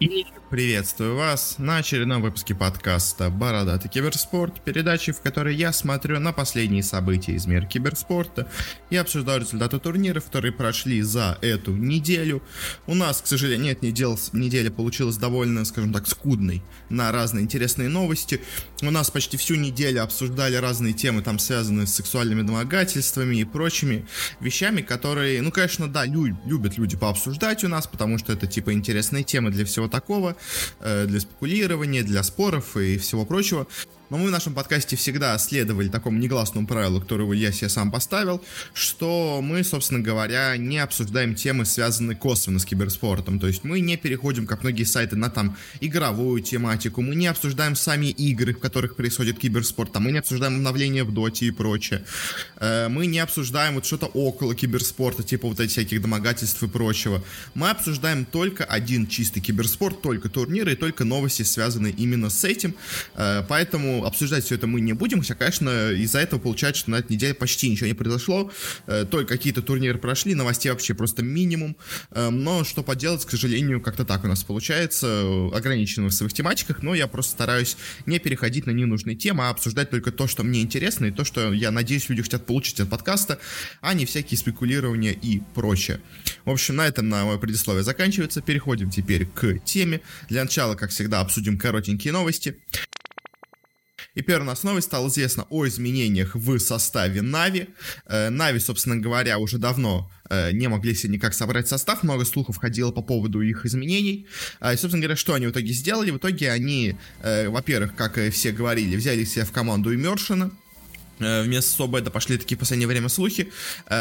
И приветствую вас на очередном выпуске подкаста «Бородатый киберспорт», передачи, в которой я смотрю на последние события из мира киберспорта и обсуждаю результаты турниров, которые прошли за эту неделю. У нас, к сожалению, нет, недел, неделя получилась довольно, скажем так, скудной на разные интересные новости. У нас почти всю неделю обсуждали разные темы, там связанные с сексуальными домогательствами и прочими вещами, которые, ну, конечно, да, лю- любят люди пообсуждать у нас, потому что это, типа, интересные темы для всего такого, э, для спекулирования, для споров и всего прочего. Но мы в нашем подкасте всегда следовали такому негласному правилу, которого я себе сам поставил, что мы, собственно говоря, не обсуждаем темы, связанные косвенно с киберспортом. То есть мы не переходим, как многие сайты, на там игровую тематику, мы не обсуждаем сами игры, в которых происходит киберспорт, там, мы не обсуждаем обновления в доте и прочее. Э, мы не обсуждаем вот что-то около киберспорта, типа вот этих всяких домогательств и прочего. Мы обсуждаем только один чистый киберспорт, только турниры и только новости, связанные именно с этим. Э, поэтому обсуждать все это мы не будем, хотя, конечно, из-за этого получается, что на этой неделе почти ничего не произошло, э, только какие-то турниры прошли, новостей вообще просто минимум, э, но что поделать, к сожалению, как-то так у нас получается, э, ограничено в своих тематиках, но я просто стараюсь не переходить на ненужные темы, а обсуждать только то, что мне интересно, и то, что, я надеюсь, люди хотят получить от подкаста, а не всякие спекулирования и прочее. В общем, на этом на мое предисловие заканчивается, переходим теперь к теме. Для начала, как всегда, обсудим коротенькие новости. И первой новость стало известно о изменениях в составе Нави. Нави, собственно говоря, уже давно э, не могли себе никак собрать состав, много слухов ходило по поводу их изменений. И, собственно говоря, что они в итоге сделали? В итоге они, э, во-первых, как все говорили, взяли себе в команду Имершина, Вместо Собеда пошли такие в последнее время слухи.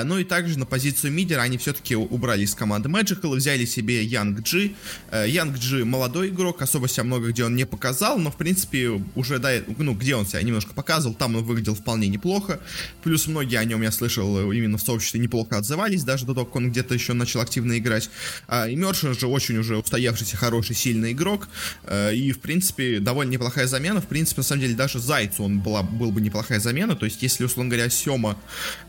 Ну и также на позицию мидера они все-таки убрали из команды Magical и взяли себе Янг Джи. Янг Джи молодой игрок, особо себя много где он не показал, но в принципе уже до ну где он себя немножко показывал, там он выглядел вполне неплохо. Плюс многие о нем, я слышал, именно в сообществе неплохо отзывались, даже до того, как он где-то еще начал активно играть. И Мершин же очень уже устоявшийся, хороший, сильный игрок. И в принципе довольно неплохая замена. В принципе, на самом деле даже Зайцу он была, был бы неплохая замена. То есть, если, условно говоря, Сема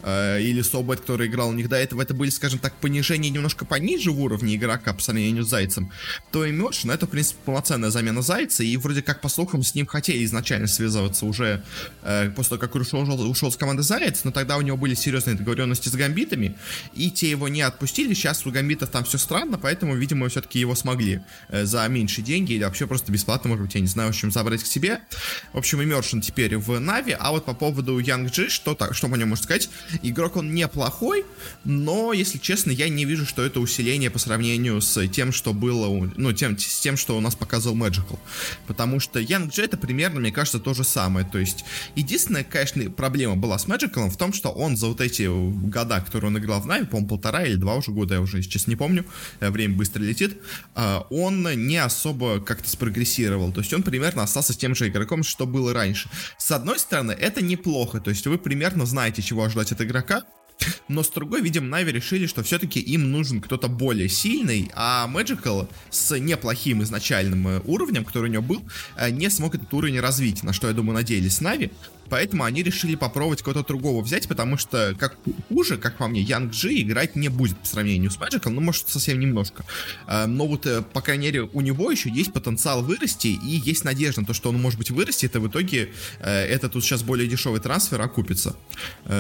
э, или Собет, который играл у них до этого, это были, скажем так, понижение немножко пониже в уровне игрока по сравнению с Зайцем, то и Мершин это, в принципе, полноценная замена Зайца, и вроде как, по слухам, с ним хотели изначально связываться уже э, после того, как ушел, ушел с команды Заяц, но тогда у него были серьезные договоренности с Гамбитами, и те его не отпустили, сейчас у Гамбитов там все странно, поэтому, видимо, все-таки его смогли э, за меньшие деньги или вообще просто бесплатно, может быть, я не знаю, в общем, забрать к себе. В общем, Immersion теперь в NaVi, а вот по поводу Young G, что, так, что по нему можно сказать? Игрок он неплохой, но, если честно, я не вижу, что это усиление по сравнению с тем, что было, ну, тем, с тем, что у нас показывал Magical. Потому что Young G это примерно, мне кажется, то же самое. То есть, единственная, конечно, проблема была с Magical в том, что он за вот эти года, которые он играл в NaVi, по-моему, полтора или два уже года, я уже сейчас не помню, время быстро летит, он не особо как-то спрогрессировал. То есть, он примерно остался тем же игроком, что было раньше. С одной стороны, это неплохо, то есть, вы примерно знаете, чего ожидать от игрока, но с другой, видимо, Нави решили, что все-таки им нужен кто-то более сильный, а Magical с неплохим изначальным уровнем, который у него был, не смог этот уровень развить, на что, я думаю, надеялись Нави. Поэтому они решили попробовать кого-то другого взять, потому что, как хуже, как по мне, Янг Джи играть не будет по сравнению с Magical, ну, может, совсем немножко. Но вот, по крайней мере, у него еще есть потенциал вырасти, и есть надежда на то, что он, может быть, вырастет, и в итоге это тут сейчас более дешевый трансфер окупится,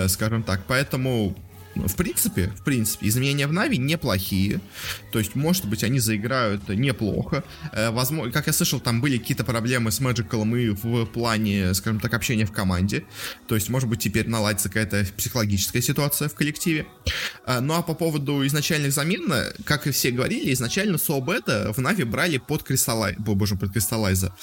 скажем так. Поэтому в принципе, в принципе, изменения в Нави неплохие. То есть, может быть, они заиграют неплохо. Возможно, как я слышал, там были какие-то проблемы с Magical и в плане, скажем так, общения в команде. То есть, может быть, теперь наладится какая-то психологическая ситуация в коллективе. Ну а по поводу изначальных замен, как и все говорили, изначально Соубета в Нави брали под Кристаллай... Боже, под Кристаллайза.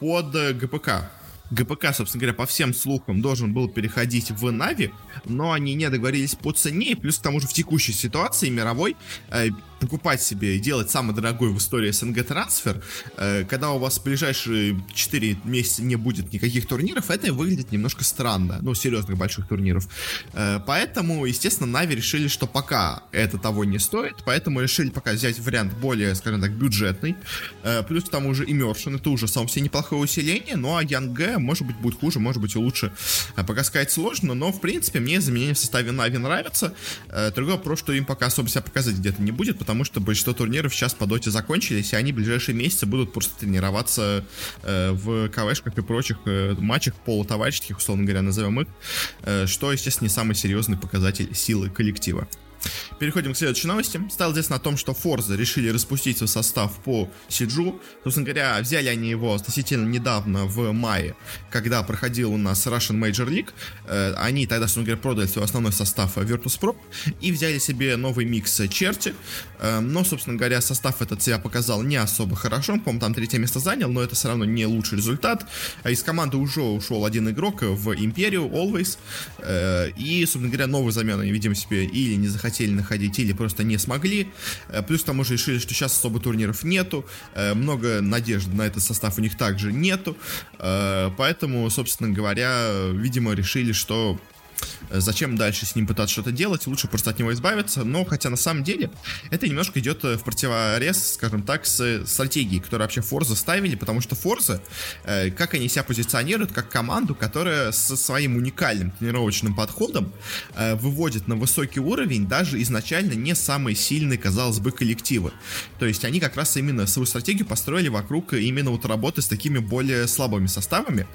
Под ГПК. ГПК, собственно говоря, по всем слухам должен был переходить в Нави, но они не договорились по цене, и плюс к тому же в текущей ситуации мировой э, покупать себе и делать самый дорогой в истории СНГ трансфер, э, когда у вас в ближайшие 4 месяца не будет никаких турниров, это выглядит немножко странно, ну, серьезных больших турниров. Э, поэтому, естественно, Нави решили, что пока это того не стоит, поэтому решили пока взять вариант более, скажем так, бюджетный, э, плюс к тому же Immersion, это уже сам себе неплохое усиление, ну, а Янг может быть, будет хуже, может быть, и лучше. Пока сказать сложно, но, в принципе, мне изменения в составе Нави нравятся. Другой вопрос, что им пока особо себя показать где-то не будет, потому что большинство турниров сейчас по доте закончились, и они в ближайшие месяцы будут просто тренироваться э, в КВшках и прочих э, матчах полутоварищеских, условно говоря, назовем их, э, что, естественно, не самый серьезный показатель силы коллектива. Переходим к следующей новости. Стало известно о том, что Forza решили распустить свой состав по Сиджу. Собственно говоря, взяли они его относительно недавно, в мае, когда проходил у нас Russian Major League. Э, они тогда, собственно говоря, продали свой основной состав Virtus.pro и взяли себе новый микс Черти. Э, но, собственно говоря, состав этот себя показал не особо хорошо. По-моему, там третье место занял, но это все равно не лучший результат. А из команды уже ушел один игрок в Империю, Always. Э, и, собственно говоря, новую замену они, видимо, себе или не захотели хотели находить или просто не смогли. Э, плюс к тому же решили, что сейчас особо турниров нету. Э, много надежд на этот состав у них также нету. Э, поэтому, собственно говоря, видимо, решили, что зачем дальше с ним пытаться что-то делать, лучше просто от него избавиться, но хотя на самом деле это немножко идет э, в противорез, скажем так, с стратегией, которую вообще Forza ставили, потому что э, как они себя позиционируют, как команду, которая со своим уникальным тренировочным подходом выводит на высокий уровень даже изначально не самые сильные, казалось бы, коллективы. То есть они как раз именно свою стратегию построили вокруг именно вот работы с такими более слабыми составами,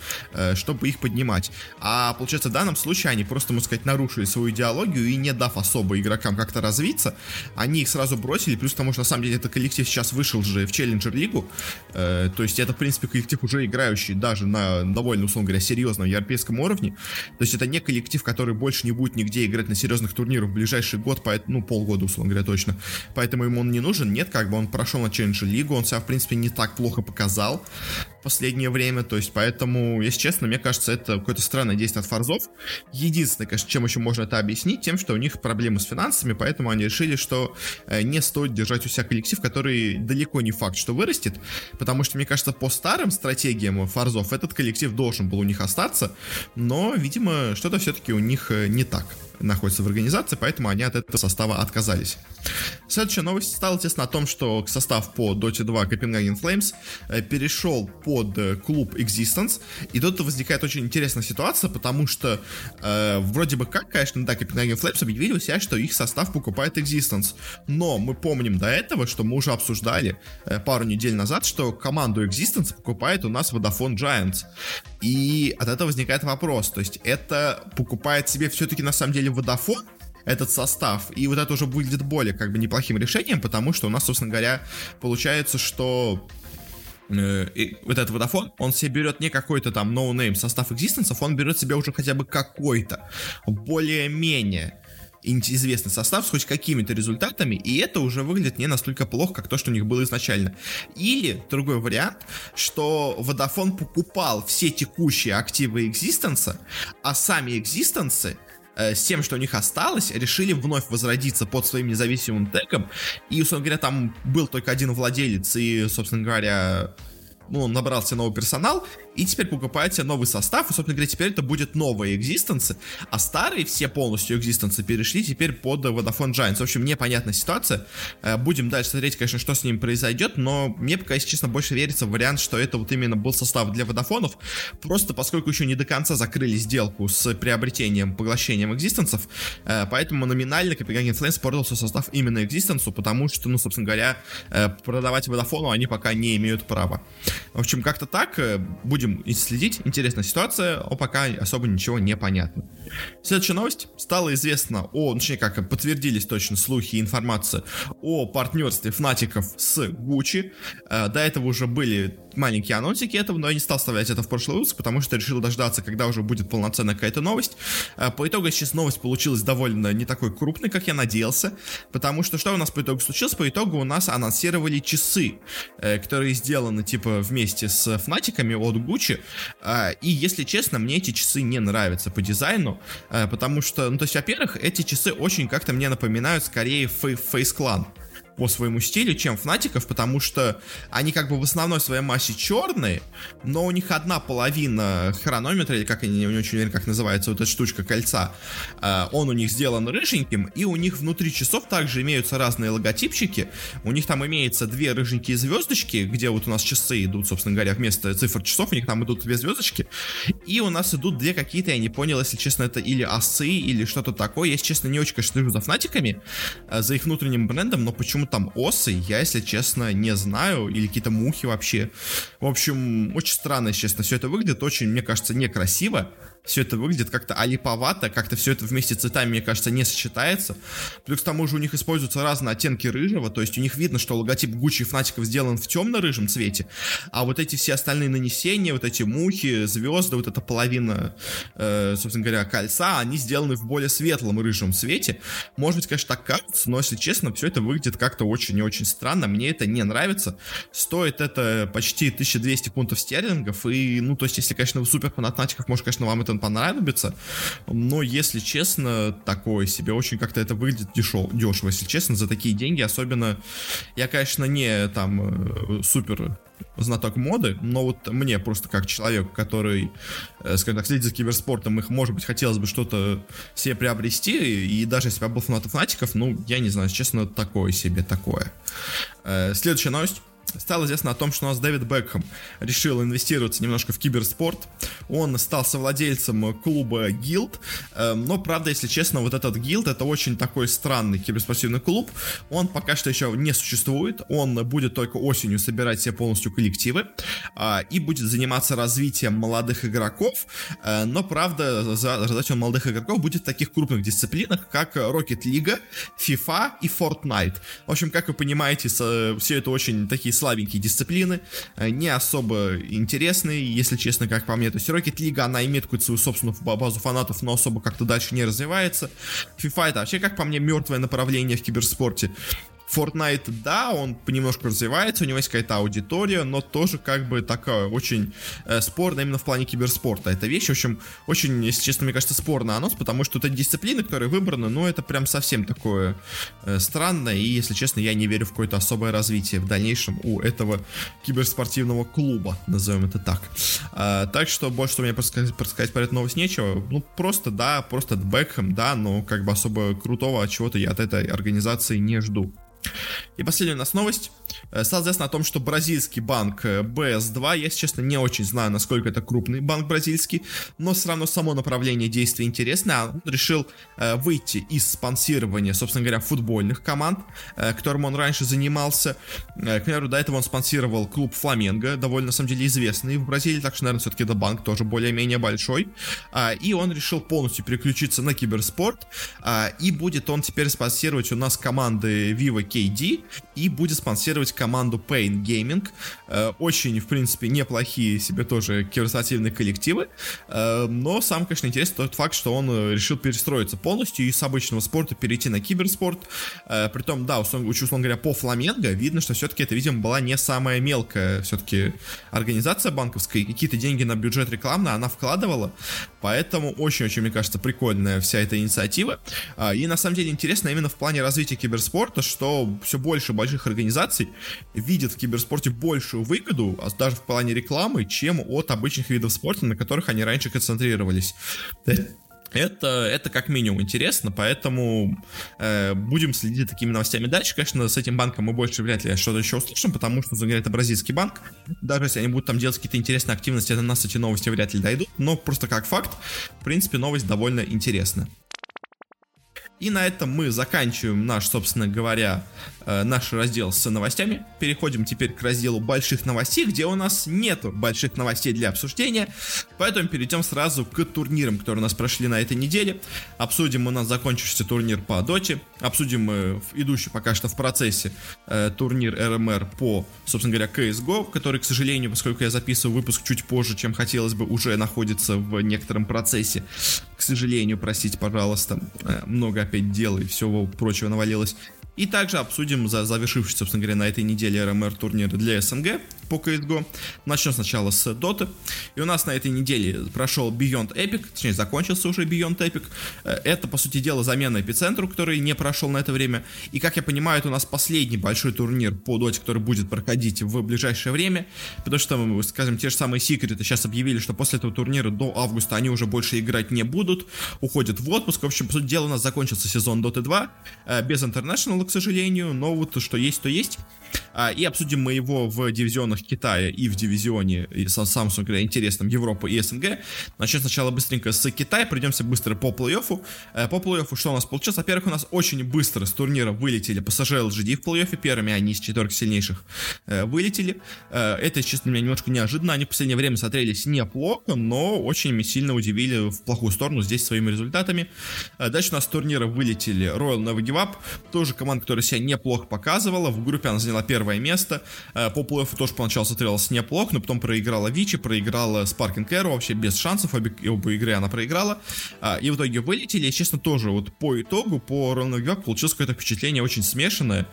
чтобы их поднимать. А получается в данном случае они просто, можно сказать, нарушили свою идеологию и не дав особо игрокам как-то развиться, они их сразу бросили, плюс к тому, что на самом деле этот коллектив сейчас вышел же в Челленджер Лигу, э, то есть это, в принципе, коллектив уже играющий даже на довольно, условно говоря, серьезном европейском уровне, то есть это не коллектив, который больше не будет нигде играть на серьезных турнирах в ближайший год, поэтому, ну, полгода, условно говоря, точно, поэтому ему он не нужен, нет, как бы он прошел на Челленджер Лигу, он себя, в принципе, не так плохо показал, последнее время, то есть поэтому, если честно, мне кажется, это какое-то странное действие от Фарзов. Единственное, чем еще можно это объяснить, тем, что у них проблемы с финансами, поэтому они решили, что э, не стоит держать у себя коллектив, который далеко не факт, что вырастет, потому что, мне кажется, по старым стратегиям Фарзов этот коллектив должен был у них остаться, но, видимо, что-то все-таки у них э, не так находится в организации, поэтому они от этого состава отказались. Следующая новость стала, естественно, о том, что состав по Dota 2 Copenhagen Flames э, перешел под э, клуб Existence, и тут возникает очень интересная ситуация, потому что э, вроде бы как, конечно, да, Copenhagen Flames объявили у себя, что их состав покупает Existence, но мы помним до этого, что мы уже обсуждали э, пару недель назад, что команду Existence покупает у нас Vodafone Giants, и от этого возникает вопрос, то есть это покупает себе все-таки на самом деле Vodafone, этот состав. И вот это уже выглядит более как бы неплохим решением, потому что у нас, собственно говоря, получается, что э, и вот этот Vodafone, он себе берет не какой-то там no-name состав экзистенсов, он берет себе уже хотя бы какой-то более-менее известный состав с хоть какими-то результатами, и это уже выглядит не настолько плохо, как то, что у них было изначально. Или другой вариант, что Vodafone покупал все текущие активы экзистенса, а сами экзистенсы с тем, что у них осталось, решили вновь возродиться под своим независимым тегом. И, собственно говоря, там был только один владелец, и, собственно говоря, ну, он набрал новый персонал, и теперь покупаете новый состав, и, собственно говоря, теперь это будет новые экзистенсы, а старые все полностью экзистенсы перешли теперь под Vodafone Giants. В общем, непонятная ситуация. Э, будем дальше смотреть, конечно, что с ним произойдет, но мне пока, если честно, больше верится в вариант, что это вот именно был состав для Водофонов, просто поскольку еще не до конца закрыли сделку с приобретением, поглощением экзистенсов, э, поэтому номинально Copenhagen Flames продал свой состав именно экзистенсу, потому что, ну, собственно говоря, э, продавать Водофону они пока не имеют права. В общем, как-то так, будем будем следить. Интересная ситуация, а пока особо ничего не понятно. Следующая новость. Стало известно о, ну, точнее как, подтвердились точно слухи и информация о партнерстве фнатиков с Gucci. Э, до этого уже были маленькие анонсики этого, но я не стал вставлять это в прошлый выпуск, потому что решил дождаться, когда уже будет полноценная какая-то новость. Э, по итогу сейчас новость получилась довольно не такой крупной, как я надеялся, потому что что у нас по итогу случилось? По итогу у нас анонсировали часы, э, которые сделаны типа вместе с фнатиками от Gucci, и если честно, мне эти часы не нравятся по дизайну, Э, потому что, ну, то есть, во-первых, эти часы очень как-то мне напоминают скорее Face Clan по своему стилю, чем Фнатиков, потому что они как бы в основной своей массе черные, но у них одна половина хронометра, или как они, не очень уверен, как называется вот эта штучка кольца, э, он у них сделан рыженьким, и у них внутри часов также имеются разные логотипчики, у них там имеется две рыженькие звездочки, где вот у нас часы идут, собственно говоря, вместо цифр часов, у них там идут две звездочки, и у нас идут две какие-то, я не понял, если честно, это или осы, или что-то такое, я, если честно, не очень, конечно, слежу за Фнатиками, э, за их внутренним брендом, но почему там осы, я, если честно, не знаю, или какие-то мухи вообще. В общем, очень странно, честно, все это выглядит, очень, мне кажется, некрасиво все это выглядит как-то алиповато, как-то все это вместе цветами, мне кажется, не сочетается. Плюс к тому же у них используются разные оттенки рыжего, то есть у них видно, что логотип Гуччи и Фнатиков сделан в темно-рыжем цвете, а вот эти все остальные нанесения, вот эти мухи, звезды, вот эта половина, э, собственно говоря, кольца, они сделаны в более светлом рыжем цвете. Может быть, конечно, так кажется, но, если честно, все это выглядит как-то очень и очень странно, мне это не нравится. Стоит это почти 1200 фунтов стерлингов, и, ну, то есть, если, конечно, вы супер фанат Фнатиков, может, конечно, вам это это понравится, но, если честно, такое себе, очень как-то это выглядит дешево, дешево, если честно, за такие деньги, особенно, я, конечно, не там э, супер знаток моды, но вот мне просто как человек, который, э, скажем так, следит за киберспортом, их, может быть, хотелось бы что-то себе приобрести, и даже если бы я был фанатом фанатиков, ну, я не знаю, честно, такое себе, такое. Э, следующая новость стало известно о том, что у нас Дэвид Бекхэм решил инвестироваться немножко в киберспорт. Он стал совладельцем клуба Guild, эм, но, правда, если честно, вот этот Guild это очень такой странный киберспортивный клуб. Он пока что еще не существует, он будет только осенью собирать себе полностью коллективы а, и будет заниматься развитием молодых игроков, э, но, правда, за развитием молодых игроков будет в таких крупных дисциплинах, как Rocket League, FIFA и Fortnite. В общем, как вы понимаете, все это очень такие слабенькие дисциплины, э, не особо интересные, если честно, как по мне. То есть Rocket League, она имеет какую-то свою собственную базу фанатов, но особо как-то дальше не развивается. FIFA это вообще, как по мне, мертвое направление в киберспорте. Fortnite, да, он понемножку развивается, у него есть какая-то аудитория, но тоже как бы такая очень э, спорная именно в плане киберспорта. Это вещь, в общем, очень, если честно, мне кажется, спорный анонс, потому что это дисциплины, которые выбраны, ну, это прям совсем такое э, странное, и, если честно, я не верю в какое-то особое развитие в дальнейшем у этого киберспортивного клуба, назовем это так. Э, так что больше, что мне просто сказать, про эту новость нечего. Ну, просто, да, просто Бекхэм, да, но как бы особо крутого чего-то я от этой организации не жду. И последняя у нас новость. Э, стало известно о том, что бразильский банк BS2, э, я, если честно, не очень знаю, насколько это крупный банк бразильский, но все равно само направление действия интересное. Он решил э, выйти из спонсирования, собственно говоря, футбольных команд, которым он раньше занимался. К примеру, до этого он спонсировал клуб Фламенго, довольно, на самом деле, известный в Бразилии, так что, наверное, все-таки это банк тоже более-менее большой. И он решил полностью переключиться на киберспорт, и будет он теперь спонсировать у нас команды Viva KD и будет спонсировать команду Pain Gaming. Э, очень, в принципе, неплохие себе тоже киберспортивные коллективы. Э, но сам, конечно, интересен тот факт, что он э, решил перестроиться полностью и с обычного спорта перейти на киберспорт. Притом, да, условно, условно говоря, по Фламенго видно, что все-таки это, видимо, была не самая мелкая все-таки организация банковская. Какие-то деньги на бюджет рекламный она вкладывала. Поэтому очень-очень, мне кажется, прикольная вся эта инициатива. И на самом деле интересно именно в плане развития киберспорта, что все больше больших организаций видят в киберспорте большую выгоду, а даже в плане рекламы, чем от обычных видов спорта, на которых они раньше концентрировались. Это, это как минимум интересно, поэтому э, будем следить за такими новостями дальше. Конечно, с этим банком мы больше вряд ли что-то еще услышим, потому что, говоря, это бразильский банк. Даже если они будут там делать какие-то интересные активности, до нас эти новости вряд ли дойдут. Но просто как факт, в принципе, новость довольно интересная. И на этом мы заканчиваем наш, собственно говоря, э, наш раздел с новостями. Переходим теперь к разделу больших новостей, где у нас нет больших новостей для обсуждения. Поэтому перейдем сразу к турнирам, которые у нас прошли на этой неделе. Обсудим у нас закончившийся турнир по Доте. Обсудим э, идущий пока что в процессе э, турнир РМР по, собственно говоря, CSGO, который, к сожалению, поскольку я записываю выпуск чуть позже, чем хотелось бы, уже находится в некотором процессе. К сожалению, простите, пожалуйста, э, много опять дел и всего прочего навалилось. И также обсудим за завершивший, собственно говоря, на этой неделе РМР турнир для СНГ по CSGO. Начнем сначала с Dota. И у нас на этой неделе прошел Beyond Epic, точнее закончился уже Beyond Epic. Э, это, по сути дела, замена эпицентру, который не прошел на это время. И, как я понимаю, это у нас последний большой турнир по Dota, который будет проходить в ближайшее время. Потому что, скажем, те же самые секреты сейчас объявили, что после этого турнира до августа они уже больше играть не будут, уходят в отпуск. В общем, по сути дела, у нас закончился сезон Dota 2 э, без International к сожалению, но вот что есть, то есть. А, и обсудим мы его в дивизионах Китая и в дивизионе Samsung, интересном Европы и СНГ. Начнем сначала быстренько с Китая, пройдемся быстро по плей-оффу. Э, по плей-оффу что у нас получилось? Во-первых, у нас очень быстро с турнира вылетели PSG LGD в плей-оффе, первыми они из четверки сильнейших э, вылетели. Э, это, честно, меня немножко неожиданно, они в последнее время смотрелись неплохо, но очень сильно удивили в плохую сторону здесь своими результатами. Дальше у нас с турнира вылетели Royal Up, тоже команда, которая себя неплохо показывала, в группе она заняла первое место. Э, по плей-оффу тоже поначалу смотрелась неплохо, но потом проиграла Вичи, проиграла Спаркинг Эру, вообще без шансов, обе, обе игры она проиграла. А, и в итоге вылетели, и, честно, тоже вот по итогу, по Рональду Гак получилось какое-то впечатление очень смешанное,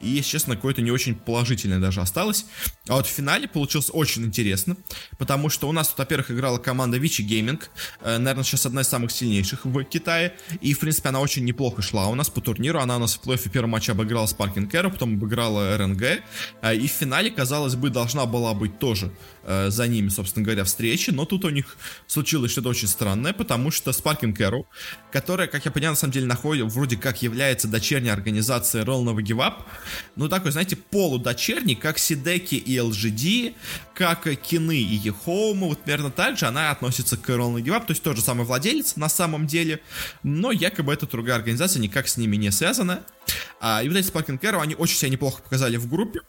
и, честно, какое-то не очень положительное даже осталось. А вот в финале получилось очень интересно, потому что у нас тут, во-первых, играла команда Вичи Гейминг, э, наверное, сейчас одна из самых сильнейших в Китае, и, в принципе, она очень неплохо шла у нас по турниру, она у нас в плей-оффе первого матча обыграла Спаркинг Эру, потом обыграла РНГ, Э, и в финале, казалось бы, должна была быть тоже э, за ними, собственно говоря, встреча, но тут у них случилось что-то очень странное, потому что Sparking Arrow, которая, как я понял, на самом деле находит, вроде как является дочерней организацией Give Up, ну такой, знаете, полудочерний, как Сидеки и LGD, как Кины и Ехоума, вот примерно так же она относится к Give Up, то есть тот же самый владелец на самом деле, но якобы эта другая организация никак с ними не связана. А, эти Sparking Arrow, они очень себя неплохо показали в группе,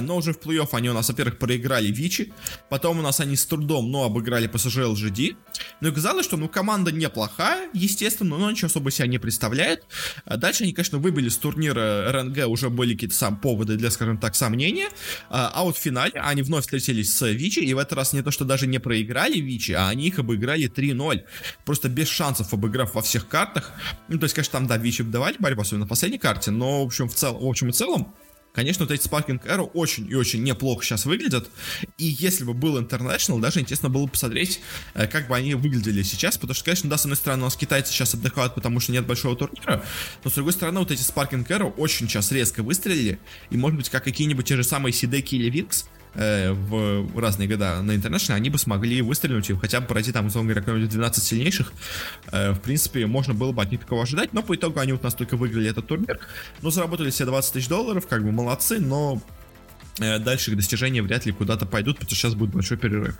но уже в плей-офф они у нас, во-первых, проиграли Вичи, потом у нас они с трудом, но обыграли LGD. Ну и казалось, что ну команда неплохая, естественно, но ничего особо себя не представляет. Э, дальше они, конечно, выбили с турнира РНГ, уже были какие-то сам поводы для, скажем так, сомнения. Э, а вот в финале они вновь встретились с Вичи, и в этот раз не то, что даже не проиграли Вичи, а они их обыграли 3-0. Просто без шансов обыграв во всех картах. Ну, то есть, конечно, там, да, Вичи давали борьбу, особенно на последней карте, но, в общем, в, цел, в общем и целом, Конечно, вот эти Sparking Arrow очень и очень неплохо сейчас выглядят. И если бы был International, даже интересно было бы посмотреть, э, как бы они выглядели сейчас. Потому что, конечно, да, с одной стороны, у нас китайцы сейчас отдыхают, потому что нет большого турнира. Но с другой стороны, вот эти Sparking Arrow очень сейчас резко выстрелили. И, может быть, как какие-нибудь те же самые Сидеки или Винкс, э, в разные года на International, они бы смогли выстрелить и хотя бы пройти там, условно говоря, какой-нибудь 12 сильнейших. Э, в принципе, можно было бы от них такого ожидать, но по итогу они вот настолько выиграли этот турнир. Ну, заработали себе 20 тысяч долларов, как бы молодцы, но дальше их достижения вряд ли куда-то пойдут, потому что сейчас будет большой перерыв.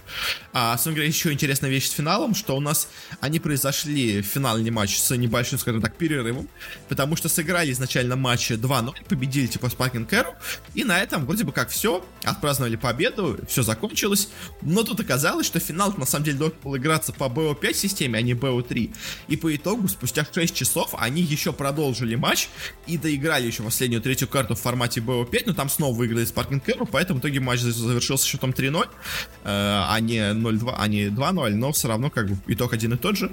А, собственно говоря, еще интересная вещь с финалом, что у нас они произошли, финальный матч с небольшим, скажем так, перерывом, потому что сыграли изначально матч 2-0, победили типа Спаркинг Кэру, и на этом вроде бы как все, отпраздновали победу, все закончилось, но тут оказалось, что финал на самом деле должен был играться по BO5 системе, а не BO3, и по итогу, спустя 6 часов, они еще продолжили матч и доиграли еще последнюю третью карту в формате BO5, но там снова выиграли Спаркинг Кэру, поэтому в итоге матч завершился счетом 3-0, э, а не 0-2, а не 2-0, но все равно как бы итог один и тот же.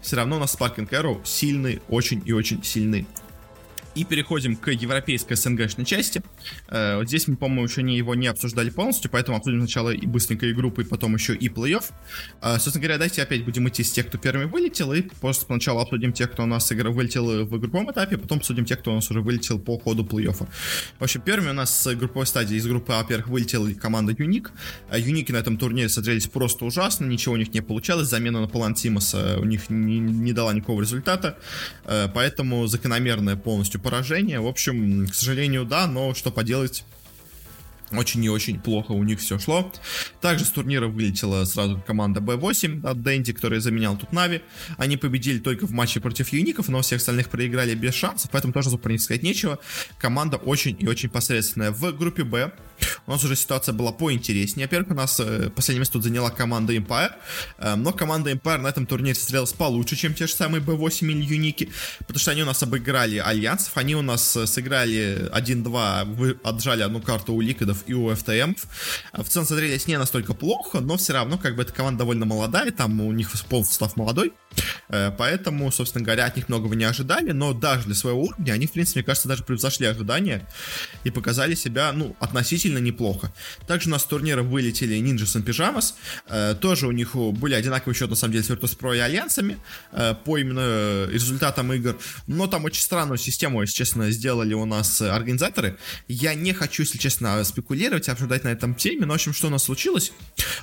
Все равно у нас Sparking Arrow сильный, очень и очень сильный. И переходим к европейской СНГшной части. Э, вот здесь мы, по-моему, еще не, его не обсуждали полностью, поэтому обсудим сначала и быстренько и группы, и потом еще и плей-офф. Э, собственно говоря, давайте опять будем идти с тех, кто первыми вылетел, и просто сначала обсудим тех, кто у нас игра вылетел в групповом этапе, потом обсудим тех, кто у нас уже вылетел по ходу плей-оффа. В общем, первыми у нас с групповой стадии из группы, А, во-первых, вылетела команда Юник. Юники на этом турнире смотрелись просто ужасно, ничего у них не получалось, замена на Палан Тимоса у них не, не дала никакого результата, э, поэтому закономерная полностью поражение. В общем, к сожалению, да, но что поделать, очень и очень плохо у них все шло. Также с турнира вылетела сразу команда B8 от Дэнди, который заменял тут Нави. Они победили только в матче против Юников, но всех остальных проиграли без шансов, поэтому тоже про них сказать нечего. Команда очень и очень посредственная. В группе Б у нас уже ситуация была поинтереснее. Во-первых, у нас э, последнее место тут заняла команда Empire, э, но команда Empire на этом турнире смотрелась получше, чем те же самые B8 или Юники, потому что они у нас обыграли Альянсов, они у нас э, сыграли 1-2, отжали одну карту у Ликвидов и у FTM. В целом смотрелись не настолько плохо, но все равно как бы эта команда довольно молодая, там у них пол состав молодой, поэтому, собственно говоря, от них многого не ожидали, но даже для своего уровня они, в принципе, мне кажется, даже превзошли ожидания и показали себя, ну, относительно неплохо. Также у нас с турнира вылетели Ninjas and Pyjamas. Э, тоже у них были одинаковые счеты, на самом деле, с Virtus.pro и Альянсами э, по именно результатам игр. Но там очень странную систему, если честно, сделали у нас организаторы. Я не хочу, если честно, спекулировать, обсуждать на этом теме, но, в общем, что у нас случилось?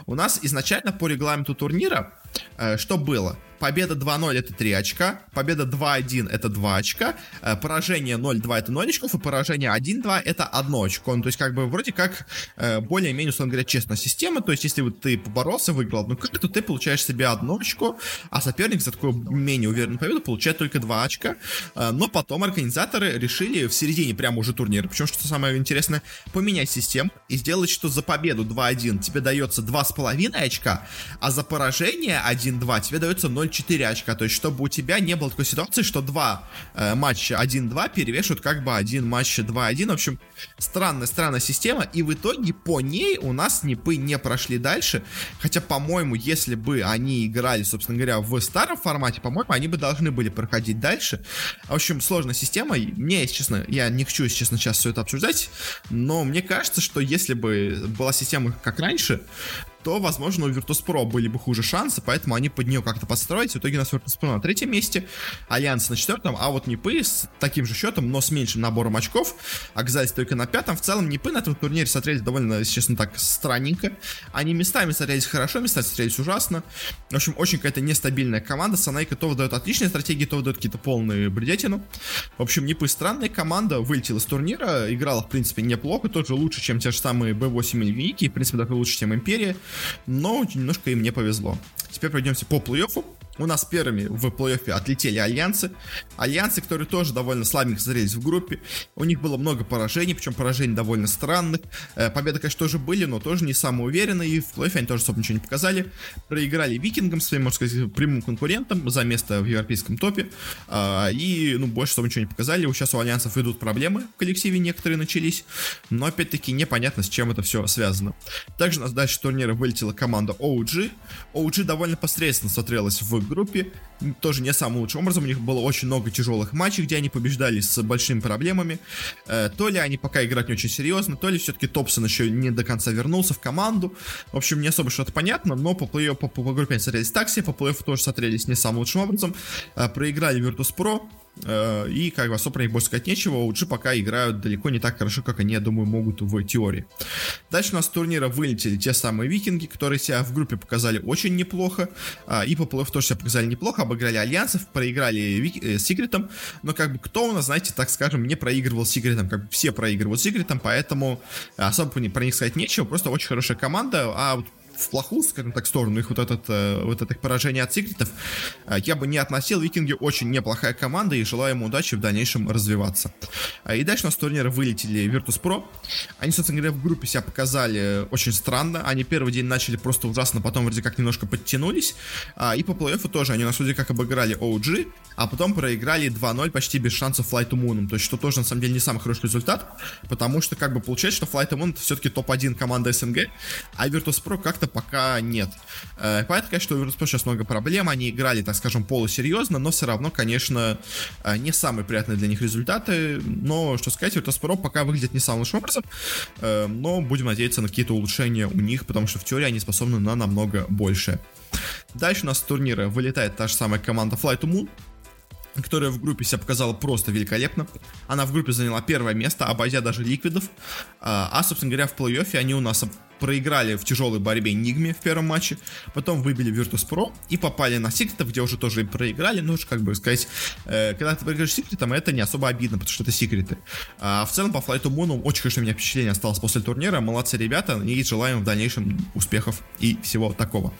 У нас изначально по регламенту турнира, э, что было? Победа 2-0 это 3 очка, победа 2-1 это 2 очка, э, поражение 0-2 это 0 очков, и поражение 1-2 это 1 очко. Ну, то есть, как бы, вроде как, э, более-менее, условно говоря, честная система, то есть, если вот ты поборолся, выиграл одну карту, ты получаешь себе одно очко, а соперник за такую менее уверенную победу получает только 2 очка. Э, но потом организаторы решили в середине прямо уже турнира, причем, что самое интересное, поменять систему и сделать, что за победу 2-1 тебе дается 2,5 очка, а за поражение 1-2 тебе дается 0,4 очка. То есть, чтобы у тебя не было такой ситуации, что два э, матча 1-2 перевешивают как бы один матч 2-1. В общем, странная, странная система. И в итоге по ней у нас НИПы не прошли дальше. Хотя, по-моему, если бы они играли, собственно говоря, в старом формате, по-моему, они бы должны были проходить дальше. В общем, сложная система. Мне, если честно, я не хочу, если честно, сейчас все это обсуждать, но мне кажется, что если бы была система как раньше, то, возможно, у Virtus.pro были бы хуже шансы, поэтому они под нее как-то подстроились. В итоге у нас Virtus.pro на третьем месте, Альянс на четвертом, а вот Нипы с таким же счетом, но с меньшим набором очков, оказались только на пятом. В целом, Нипы на этом турнире смотрелись довольно, если честно, так странненько. Они местами смотрелись хорошо, местами смотрелись ужасно. В общем, очень какая-то нестабильная команда. Санайка то выдает отличные стратегии, то выдает какие-то полные бредятину. В общем, Нипы странная команда, вылетела из турнира, играла, в принципе, неплохо, тоже лучше, чем те же самые B8 или Вики, в принципе, даже лучше, чем Империя но немножко им не повезло. Теперь пройдемся по плей-оффу. У нас первыми в плей-оффе отлетели альянсы. Альянсы, которые тоже довольно слабенько смотрелись в группе. У них было много поражений, причем поражений довольно странных. Э, победы, конечно, тоже были, но тоже не самые уверенные. И в плей-оффе они тоже особо ничего не показали. Проиграли викингам, своим, можно сказать, прямым конкурентам за место в европейском топе. А, и, ну, больше особо ничего не показали. Сейчас у альянсов идут проблемы в коллективе, некоторые начались. Но, опять-таки, непонятно, с чем это все связано. Также у нас дальше турнира вылетела команда OG. OG довольно посредственно смотрелась в группе, тоже не самым лучшим образом, у них было очень много тяжелых матчей, где они побеждали с большими проблемами, э, то ли они пока играют не очень серьезно, то ли все-таки Топсон еще не до конца вернулся в команду, в общем, не особо что-то понятно, но по, по, по, по группе они смотрелись так себе, по плей тоже смотрелись не самым лучшим образом, э, проиграли Virtus.pro, и как бы особо про них больше сказать нечего. OG пока играют далеко не так хорошо, как они, я думаю, могут в теории. Дальше у нас с турнира вылетели те самые викинги, которые себя в группе показали очень неплохо. А, и по плей тоже себя показали неплохо. Обыграли альянсов, проиграли вик... э. Но как бы кто у нас, знаете, так скажем, не проигрывал Секретом. Как бы все проигрывают Секретом, поэтому особо про них сказать нечего. Просто очень хорошая команда. А вот в плохую, скажем так, сторону их вот, этот, э, вот это поражение от секретов э, я бы не относил. Викинги очень неплохая команда и желаю им удачи в дальнейшем развиваться. А, и дальше у нас турнира вылетели Virtus.pro. Они, собственно говоря, в группе себя показали очень странно. Они первый день начали просто ужасно, потом вроде как немножко подтянулись. И по плей-оффу тоже они у нас вроде как обыграли OG, а потом проиграли 2-0 почти без шансов Flight to Moon. То есть, что тоже на самом деле не самый хороший результат, потому что как бы получается, что Flight to Moon это все-таки топ-1 команда СНГ, а Virtus.pro как-то это пока нет. Э, понятно, конечно, у Virtus.pro сейчас много проблем, они играли, так скажем, полусерьезно, но все равно, конечно, э, не самые приятные для них результаты, но, что сказать, Virtus.pro пока выглядит не самым лучшим образом, э, но будем надеяться на какие-то улучшения у них, потому что в теории они способны на намного больше. Дальше у нас с турнира вылетает та же самая команда Flight to Moon, которая в группе себя показала просто великолепно. Она в группе заняла первое место, обойдя даже ликвидов. А собственно говоря, в плей-оффе они у нас проиграли в тяжелой борьбе Нигме в первом матче, потом выбили Virtus.pro и попали на Секретов, где уже тоже проиграли, ну, как бы сказать, э, когда ты проиграешь Секретом, это не особо обидно, потому что это секреты. А в целом по Flight Moon очень хорошо у меня впечатление осталось после турнира, молодцы ребята, и желаем в дальнейшем успехов и всего такого.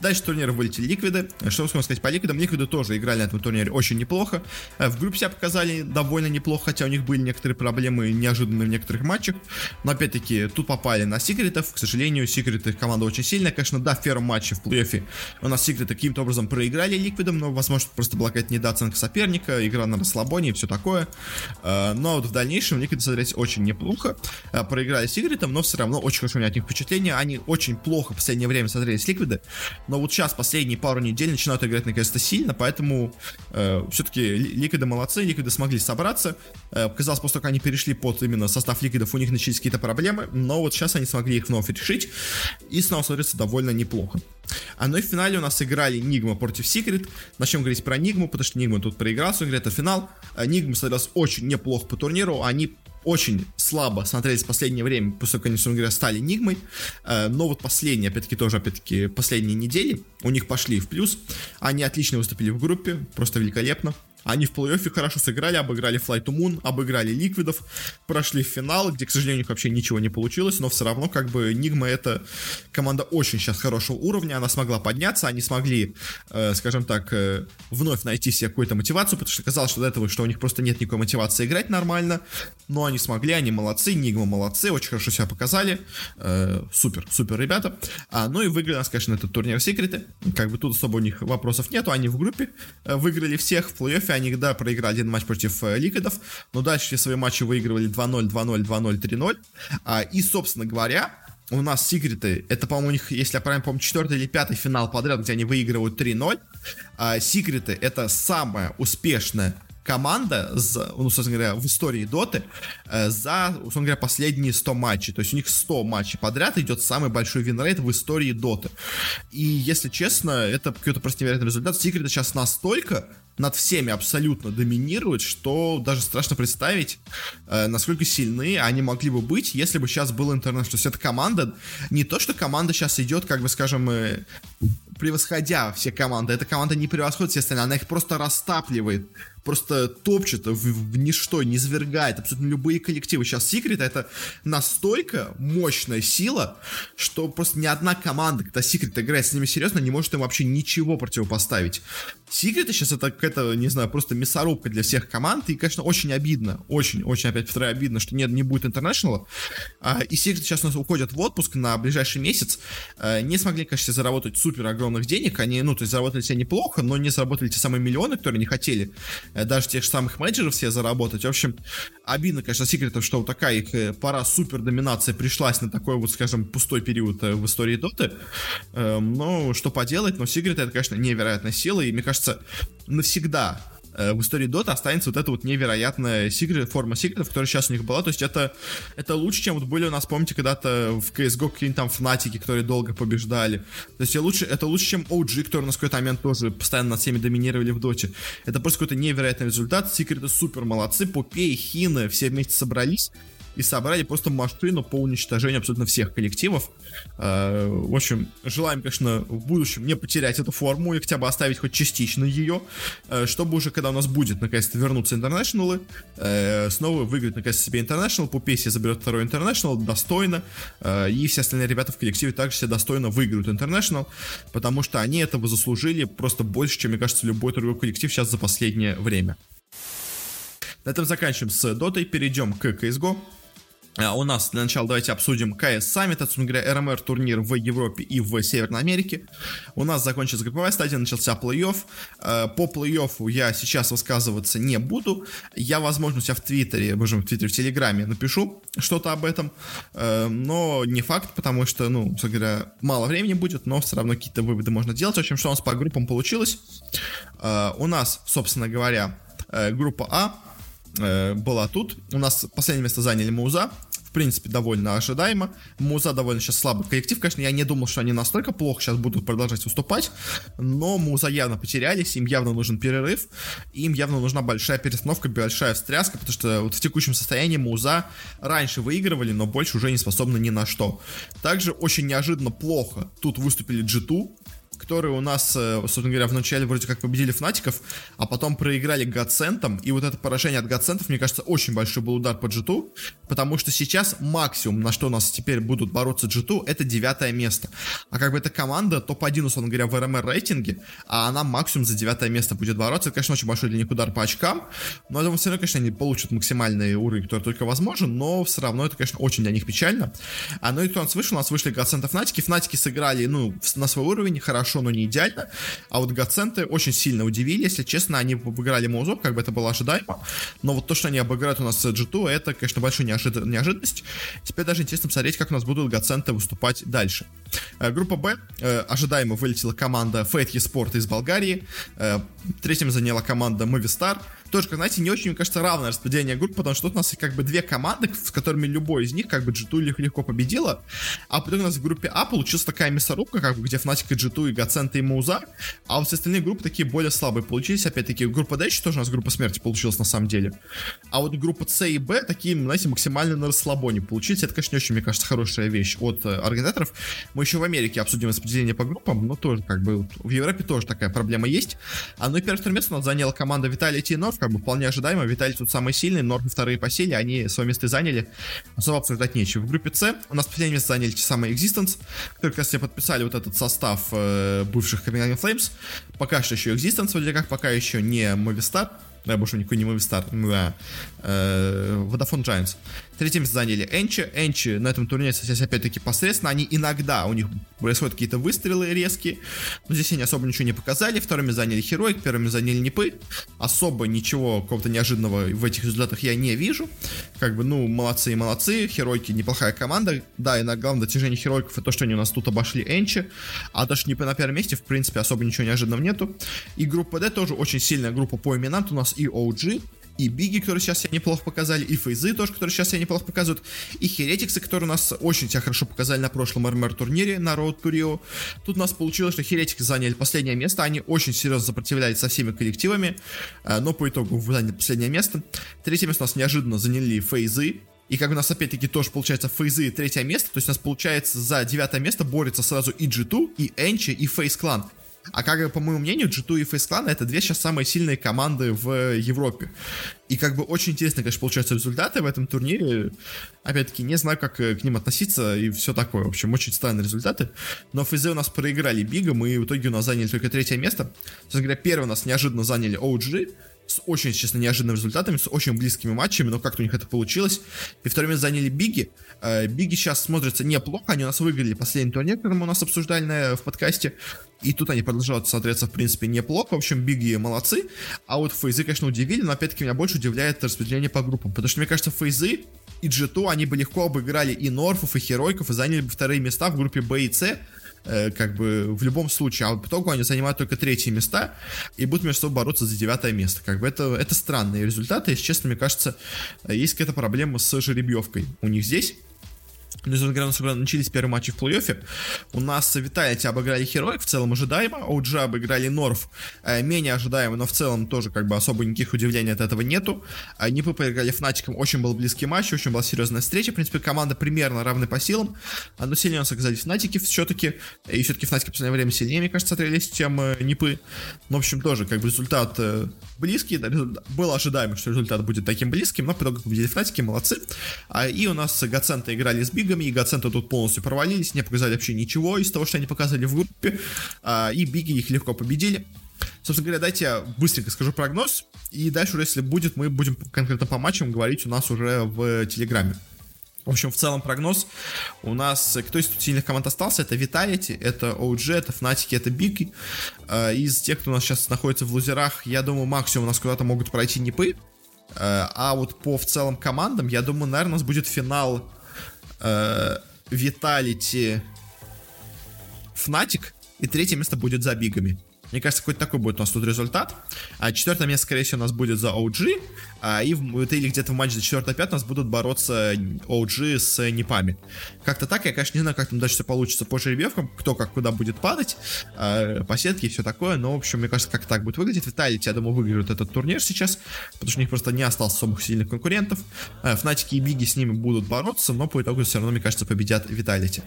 Дальше турнира вылетели Ликвиды, что можно сказать по Ликвидам, Ликвиды тоже играли на этом турнире очень неплохо, э, в группе себя показали довольно неплохо, хотя у них были некоторые проблемы неожиданные в некоторых матчах, но опять-таки тут попали на Секретов, к сожалению, секреты команда очень сильная. Конечно, да, в первом матче в плей-оффе у нас секреты каким-то образом проиграли ликвидом, но, возможно, просто была какая-то недооценка соперника, игра на расслабоне и все такое. А, но вот в дальнейшем ликвиды смотрелись очень неплохо. А, проиграли секретом, но все равно очень хорошо у меня от них впечатление. Они очень плохо в последнее время смотрелись ликвиды, но вот сейчас, последние пару недель, начинают играть наконец-то сильно, поэтому э, все-таки ликвиды молодцы, ликвиды смогли собраться. Э, казалось, после того, как они перешли под именно состав ликвидов, у них начались какие-то проблемы, но вот сейчас они смогли их вновь решить, и снова смотрится довольно неплохо. А ну и в финале у нас играли Нигма против Секрет. Начнем говорить про Нигму, потому что Нигма тут проиграл, играет это финал. Нигма смотрелся очень неплохо по турниру, они очень слабо смотрелись в последнее время, после того, как они, говоря, стали Нигмой. Э, но вот последние, опять-таки, тоже, опять-таки, последние недели у них пошли в плюс. Они отлично выступили в группе, просто великолепно. Они в плей-оффе хорошо сыграли, обыграли Fly to Moon, обыграли Ликвидов, прошли в финал, где, к сожалению, у них вообще ничего не получилось, но все равно, как бы, Нигма это команда очень сейчас хорошего уровня, она смогла подняться, они смогли, э, скажем так, э, вновь найти себе какую-то мотивацию, потому что казалось, что до этого, что у них просто нет никакой мотивации играть нормально, но они смогли, они молодцы, Нигма молодцы, очень хорошо себя показали, э, супер, супер ребята, а, ну и выиграли нас, конечно, этот турнир Секреты, как бы тут особо у них вопросов нету, они в группе э, выиграли всех, в плей-оффе они, да, проиграли один матч против э, Ликвидов, но дальше все свои матчи выигрывали 2-0, 2-0, 2-0, 3-0. А, и, собственно говоря, у нас секреты, это, по-моему, у них, если я правильно помню, четвертый или пятый финал подряд, где они выигрывают 3-0. А, секреты это самая успешная команда, за, ну, собственно говоря, в истории Доты э, за, собственно говоря, последние 100 матчей. То есть у них 100 матчей подряд идет самый большой винрейт в истории Доты. И, если честно, это какой-то просто невероятный результат. Секреты сейчас настолько над всеми абсолютно доминируют, что даже страшно представить, э, насколько сильны они могли бы быть, если бы сейчас был интернет. То есть эта команда, не то, что команда сейчас идет, как бы скажем, э, превосходя все команды. Эта команда не превосходит все остальные, она их просто растапливает просто топчет в, в ничто, не свергает абсолютно любые коллективы. Сейчас Секрет это настолько мощная сила, что просто ни одна команда, когда Секрет играет с ними серьезно, не может им вообще ничего противопоставить. Секреты сейчас это какая-то, не знаю, просто мясорубка для всех команд, и, конечно, очень обидно, очень-очень, опять повторяю, обидно, что нет, не будет интернешнала, и Секреты сейчас у нас уходят в отпуск на ближайший месяц, а, не смогли, конечно, заработать супер огромных денег, они, ну, то есть заработали себе неплохо, но не заработали те самые миллионы, которые не хотели, даже тех же самых менеджеров все заработать. В общем, обидно, конечно, секретов, что вот такая их э, пора супер доминация пришлась на такой вот, скажем, пустой период э, в истории Доты. Эм, но что поделать, но секрет это, конечно, невероятная сила, и мне кажется, навсегда Э, в истории Dota останется вот эта вот невероятная секрет, форма секретов, которая сейчас у них была. То есть это, это лучше, чем вот были у нас, помните, когда-то в CSGO какие-нибудь там фнатики, которые долго побеждали. То есть это лучше, это лучше, чем OG, который в какой-то момент тоже постоянно над всеми доминировали в доте. Это просто какой-то невероятный результат. Секреты супер молодцы. Попей, Хины, все вместе собрались и собрали просто машину по уничтожению абсолютно всех коллективов. Э, в общем, желаем, конечно, в будущем не потерять эту форму и хотя бы оставить хоть частично ее, э, чтобы уже, когда у нас будет, наконец-то, вернуться интернешнлы, э, снова выиграть, наконец себе интернешнл, Пупеси заберет второй интернешнл достойно, и все остальные ребята в коллективе также все достойно выиграют интернешнл, потому что они этого заслужили просто больше, чем, мне кажется, любой другой коллектив сейчас за последнее время. На этом заканчиваем с дотой, перейдем к CSGO. А, у нас для начала давайте обсудим КС Саммит, собственно говоря, РМР турнир в Европе и в Северной Америке. У нас закончилась групповая стадия, начался плей-офф. А, по плей-оффу я сейчас высказываться не буду. Я, возможно, у себя в Твиттере, боже, в Твиттере, в Телеграме напишу что-то об этом, а, но не факт, потому что, ну, собственно говоря, мало времени будет, но все равно какие-то выводы можно делать. В общем, что у нас по группам получилось? У нас, собственно говоря, группа А была тут. У нас последнее место заняли Муза принципе, довольно ожидаемо. Муза довольно сейчас слабый коллектив, конечно, я не думал, что они настолько плохо сейчас будут продолжать выступать, но Муза явно потерялись, им явно нужен перерыв, им явно нужна большая перестановка, большая встряска, потому что вот в текущем состоянии Муза раньше выигрывали, но больше уже не способны ни на что. Также очень неожиданно плохо тут выступили G2, которые у нас, э, собственно говоря, вначале вроде как победили Фнатиков, а потом проиграли Гацентом, и вот это поражение от Гацентов, мне кажется, очень большой был удар по G2, потому что сейчас максимум, на что у нас теперь будут бороться G2, это девятое место. А как бы эта команда топ-1, условно говоря, в РМР рейтинге, а она максимум за девятое место будет бороться. Это, конечно, очень большой для них удар по очкам, но я думаю, все равно, конечно, они получат максимальный уровень, который только возможен, но все равно это, конечно, очень для них печально. А ну и кто у нас вышел? У нас вышли Гаценты Фнатики. Фнатики сыграли, ну, на свой уровень, хорошо, но не идеально. А вот Гаценты очень сильно удивили, если честно, они обыграли Маузов, как бы это было ожидаемо. Но вот то, что они обыграют у нас G2, это, конечно, большая неожид... неожиданность. Теперь даже интересно посмотреть, как у нас будут Гаценты выступать дальше. Э, группа Б. Э, ожидаемо вылетела команда Fate Esport из Болгарии. Э, третьим заняла команда Movistar. Тоже, знаете, не очень, мне кажется, равное распределение групп, потому что тут у нас как бы две команды, с которыми любой из них как бы G2 легко победила, а потом у нас в группе А получилась такая мясорубка, как бы, где Fnatic и G2, и Гацент и Мауза, а вот все остальные группы такие более слабые получились, опять-таки, группа D еще тоже у нас группа смерти получилась на самом деле, а вот группа С и Б такие, знаете, максимально на расслабоне получились, это, конечно, не очень, мне кажется, хорошая вещь от э, организаторов, мы еще в Америке обсудим распределение по группам, но тоже, как бы, в Европе тоже такая проблема есть, а ну и первое место у нас заняла команда и Норф, как бы вполне ожидаемо, Vitality тут самый сильный, Норф вторые по силе, они свое место заняли, особо обсуждать нечего. В группе С у нас последнее место заняли те самые Existence, которые себе подписали вот этот состав э, бывших Copenhagen Flames, пока что еще Existence, вроде как, пока еще не Movistar, да, больше никакой не Movistar, да, э, Vodafone Giants. Третье место заняли Энчи. Энчи на этом турнире, кстати, опять-таки посредственно. Они иногда, у них происходят какие-то выстрелы резкие, но здесь они особо ничего не показали. Вторыми заняли Хероик, первыми заняли Непы. Особо ничего какого-то неожиданного в этих результатах я не вижу. Как бы, ну, молодцы и молодцы. Херойки неплохая команда. Да, и на главное достижение Херойков это то, что они у нас тут обошли Энчи. А то, что Непы на первом месте, в принципе, особо ничего неожиданного нету. И группа D тоже очень сильная группа по именам. Тут у нас и OG, и Биги, которые сейчас себя неплохо показали, и Фейзы тоже, которые сейчас себя неплохо показывают, и Херетиксы, которые у нас очень себя хорошо показали на прошлом РМР турнире на Road to Rio. Тут у нас получилось, что Херетиксы заняли последнее место, они очень серьезно сопротивлялись со всеми коллективами, э, но по итогу заняли последнее место. Третье место у нас неожиданно заняли Фейзы, и как у нас опять-таки тоже получается фейзы третье место, то есть у нас получается за девятое место борется сразу и G2, и Энчи, и Фейс Клан. А как по моему мнению, G2 и Face Clan это две сейчас самые сильные команды в Европе. И как бы очень интересно, конечно, получаются результаты в этом турнире. Опять-таки, не знаю, как э, к ним относиться и все такое. В общем, очень странные результаты. Но ФЗ у нас проиграли Бигом, и в итоге у нас заняли только третье место. Собственно говоря, первый у нас неожиданно заняли OG, с очень, честно, неожиданными результатами, с очень близкими матчами, но как-то у них это получилось. И второе место заняли Биги. Э, Биги сейчас смотрятся неплохо, они у нас выиграли последний турнир, который мы у нас обсуждали на, в подкасте. И тут они продолжают смотреться, в принципе, неплохо. В общем, Биги молодцы. А вот Фейзы, конечно, удивили, но опять-таки меня больше удивляет распределение по группам. Потому что, мне кажется, Фейзы и G2, они бы легко обыграли и Норфов, и Херойков, и заняли бы вторые места в группе Б и С Э, как бы в любом случае, а в итоге они занимают только третье места и будут между собой бороться за девятое место. Как бы это, это странные результаты, если честно, мне кажется, есть какая-то проблема с жеребьевкой у них здесь. Ну, несмотря на то, начались первые матчи в плей-оффе, у нас Виталити обыграли Хероик, в целом ожидаемо, OG обыграли Норф, э, менее ожидаемо, но в целом тоже как бы особо никаких удивлений от этого нету. Э, Нипы проиграли Фнатиком, очень был близкий матч, очень была серьезная встреча, в принципе, команда примерно равны по силам, но сильнее у нас оказались Фнатики все-таки, и все-таки Фнатики в последнее время сильнее, мне кажется, смотрелись, чем э, Нипы. Ну, в общем, тоже как бы результат э, близкий, да, было ожидаемо, что результат будет таким близким, но по итогу победили Фнатики, молодцы. А, и у нас Гаценты играли с Бигами, и Гаценты тут полностью провалились, не показали вообще ничего из того, что они показали в группе, а, и Биги их легко победили. Собственно говоря, дайте я быстренько скажу прогноз, и дальше если будет, мы будем конкретно по матчам говорить у нас уже в Телеграме. В общем, в целом прогноз у нас, кто из сильных команд остался, это Vitality, это OG, это Fnatic, это Big. Э, из тех, кто у нас сейчас находится в лузерах, я думаю, максимум у нас куда-то могут пройти Непы. Э, а вот по в целом командам, я думаю, наверное, у нас будет финал э, Vitality Fnatic, и третье место будет за Бигами. Мне кажется, какой-то такой будет у нас тут результат. А четвертое место, скорее всего, у нас будет за OG. А, и в, или где-то в матче за четвертое-пятое у нас будут бороться OG с Непами. Как-то так, я, конечно, не знаю, как там дальше все получится по жеребьевкам, кто как куда будет падать, а, по сетке и все такое, но, в общем, мне кажется, как так будет выглядеть. Виталити, я думаю, выиграют этот турнир сейчас, потому что у них просто не осталось особых сильных конкурентов. А, Фнатики и Биги с ними будут бороться, но по итогу все равно, мне кажется, победят Виталити.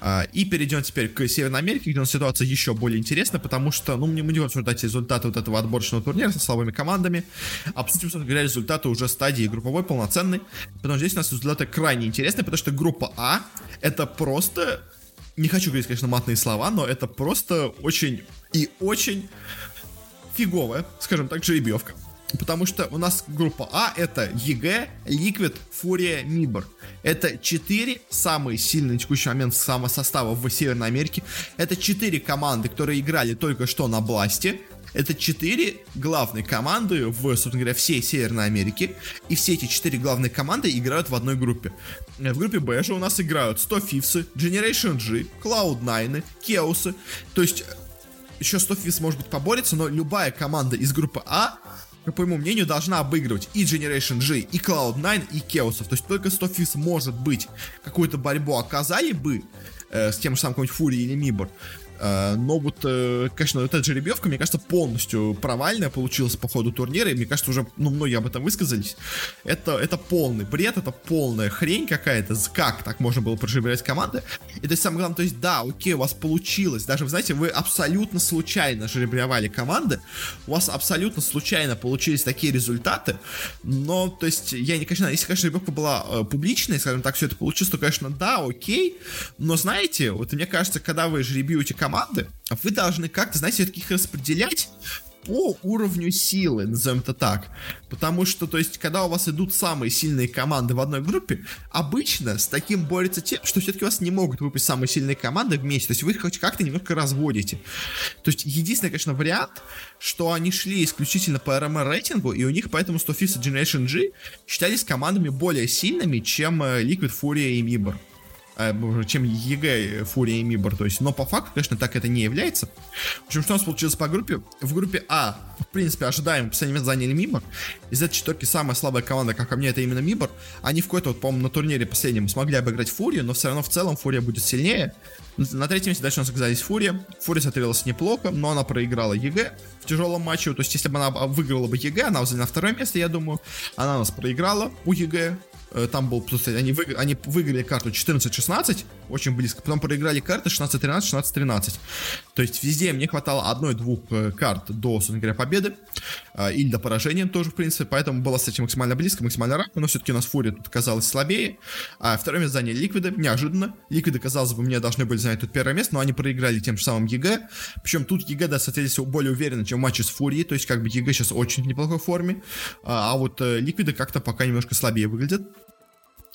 А, и перейдем теперь к Северной Америке, где у нас ситуация еще более интересна, потому что, ну, мы не будем обсуждать результаты вот этого отборочного турнира со слабыми командами. Обсудим, говоря, результаты уже стадии групповой полноценной. Потому что здесь у нас результаты крайне интересные, потому что группа А это просто... Не хочу говорить, конечно, матные слова, но это просто очень и очень фиговая, скажем так, жеребьевка. Потому что у нас группа А это EG, Liquid, FURIA, MIBR. Это четыре самые сильные на текущий момент состава в Северной Америке. Это четыре команды, которые играли только что на BLAST е. Это четыре главные команды в, собственно говоря, всей Северной Америке. И все эти четыре главные команды играют в одной группе. В группе Б же у нас играют 100 Fifs, Generation G, Cloud9, Chaos. То есть еще 100 Fifs может быть поборется, но любая команда из группы А по моему мнению, должна обыгрывать и Generation G, и Cloud9, и Chaos. То есть только 100 Fizz может быть какую-то борьбу оказали бы э, с тем же самым какой-нибудь Фури или Мибор. Э, но вот, э, конечно, вот эта жеребьевка, мне кажется, полностью провальная получилась по ходу турнира, и мне кажется, уже, ну, многие об этом высказались. Это, это полный бред, это полная хрень какая-то, как так можно было проживлять команды. И то есть, самое главное, то есть, да, окей, у вас получилось, даже, вы знаете, вы абсолютно случайно жеребьевали команды, у вас абсолютно случайно получились такие результаты, но, то есть, я не, конечно, если, конечно, жеребьевка была э, публичной, скажем так, все это получилось, то, конечно, да, окей, но, знаете, вот мне кажется, когда вы жеребьюете команды, команды, вы должны как-то, знаете, все-таки их распределять по уровню силы, назовем это так. Потому что, то есть, когда у вас идут самые сильные команды в одной группе, обычно с таким борется тем, что все-таки у вас не могут выпустить самые сильные команды вместе. То есть, вы их хоть как-то немножко разводите. То есть, единственный, конечно, вариант, что они шли исключительно по RMR рейтингу, и у них поэтому 100 и Generation G считались командами более сильными, чем э, Liquid, FURIA и MIBR. Э, чем EG, FURIA и MIBR. То есть, но по факту, конечно, так это не является. В общем, что у нас получилось по группе? В группе А, в принципе, ожидаемо, последнее место заняли MIBR. Из этой четверки самая слабая команда, как по мне, это именно MIBR. Они в какой-то, вот, по-моему, на турнире последнем смогли обыграть Фурию, но все равно в целом FURIA будет сильнее. На третьем месте дальше у нас оказались FURIA. FURIA смотрелась неплохо, но она проиграла EG в тяжелом матче. То есть, если бы она выиграла бы EG, она заняла второе место, я думаю. Она нас проиграла у EG. Э, там был, они, вы, они выиграли карту 14-16, очень близко, потом проиграли карты 16-13, 16-13. То есть везде мне хватало одной-двух э, карт до, собственно говоря, победы, э, или до поражения тоже, в принципе, поэтому было, кстати, максимально близко, максимально равно, но все-таки у нас FURIA тут оказалась слабее. А второе место заняли Ликвиды, неожиданно. Ликвиды, казалось бы, мне должны были занять тут первое место, но они проиграли тем же самым EG. Причем тут EG, да, смотрелись более уверенно, чем в матче с Фурией, то есть как бы EG сейчас очень в неплохой форме, а, а вот Ликвиды как-то пока немножко слабее выглядят.